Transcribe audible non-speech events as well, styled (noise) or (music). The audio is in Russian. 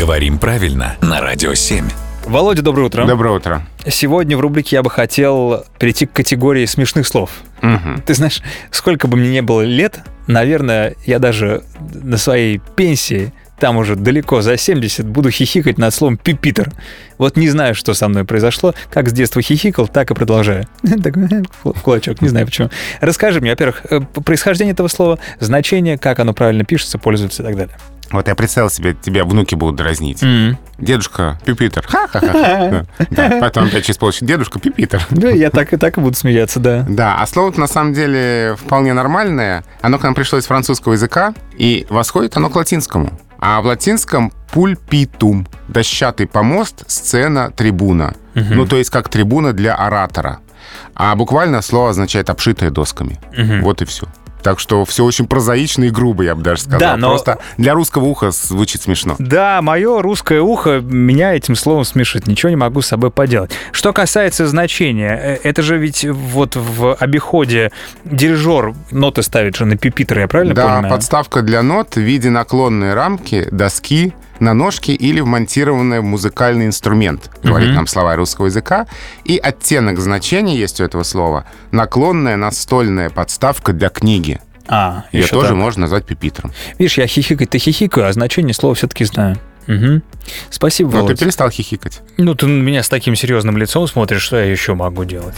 Говорим правильно на Радио 7. Володя, доброе утро. Доброе утро. Сегодня в рубрике я бы хотел перейти к категории смешных слов. Мгм. Ты знаешь, сколько бы мне не было лет, наверное, я даже на своей пенсии, там уже далеко за 70, буду хихикать над словом «пипитер». Вот не знаю, что со мной произошло. Как с детства хихикал, так и продолжаю. (laughs) Такой, кулачок, не знаю почему. Расскажи мне, во-первых, э, происхождение этого слова, значение, как оно правильно пишется, пользуется и так далее. Вот я представил себе, тебя внуки будут дразнить. М. Дедушка Пипитер. Ха-ха-ха. (laughs) Да. Потом опять через полчаса. Дедушка Пипитер. Да, я так и так и буду смеяться, да. Да, а слово на самом деле вполне нормальное. Оно к нам пришло из французского языка, и восходит оно к латинскому. А в латинском пульпитум – дощатый помост, сцена, трибуна. Ну, то есть как трибуна для оратора. А буквально слово означает обшитое досками. Вот и все. Так что все очень прозаично и грубо, я бы даже сказал. Да, но- Просто для русского уха звучит смешно. Да, мое русское ухо меня этим словом смешит. Ничего не могу с собой поделать. Что касается значения, э, это же ведь вот в обиходе дирижер ноты ставит же на пипитер, я правильно да, понимаю? подставка для нот в виде наклонной рамки, доски, на ножке или вмонтированный музыкальный инструмент, говорит Мгм. нам слова русского языка. И оттенок значения есть у этого слова. Наклонная настольная подставка для книги. А, Ее тоже так. можно назвать пипитром. Видишь, я хихикать-то хихикаю, а значение слова все-таки знаю. Мгм. Спасибо, Но ты перестал хихикать. Ну, ты на меня с таким серьезным лицом смотришь, что я еще могу делать.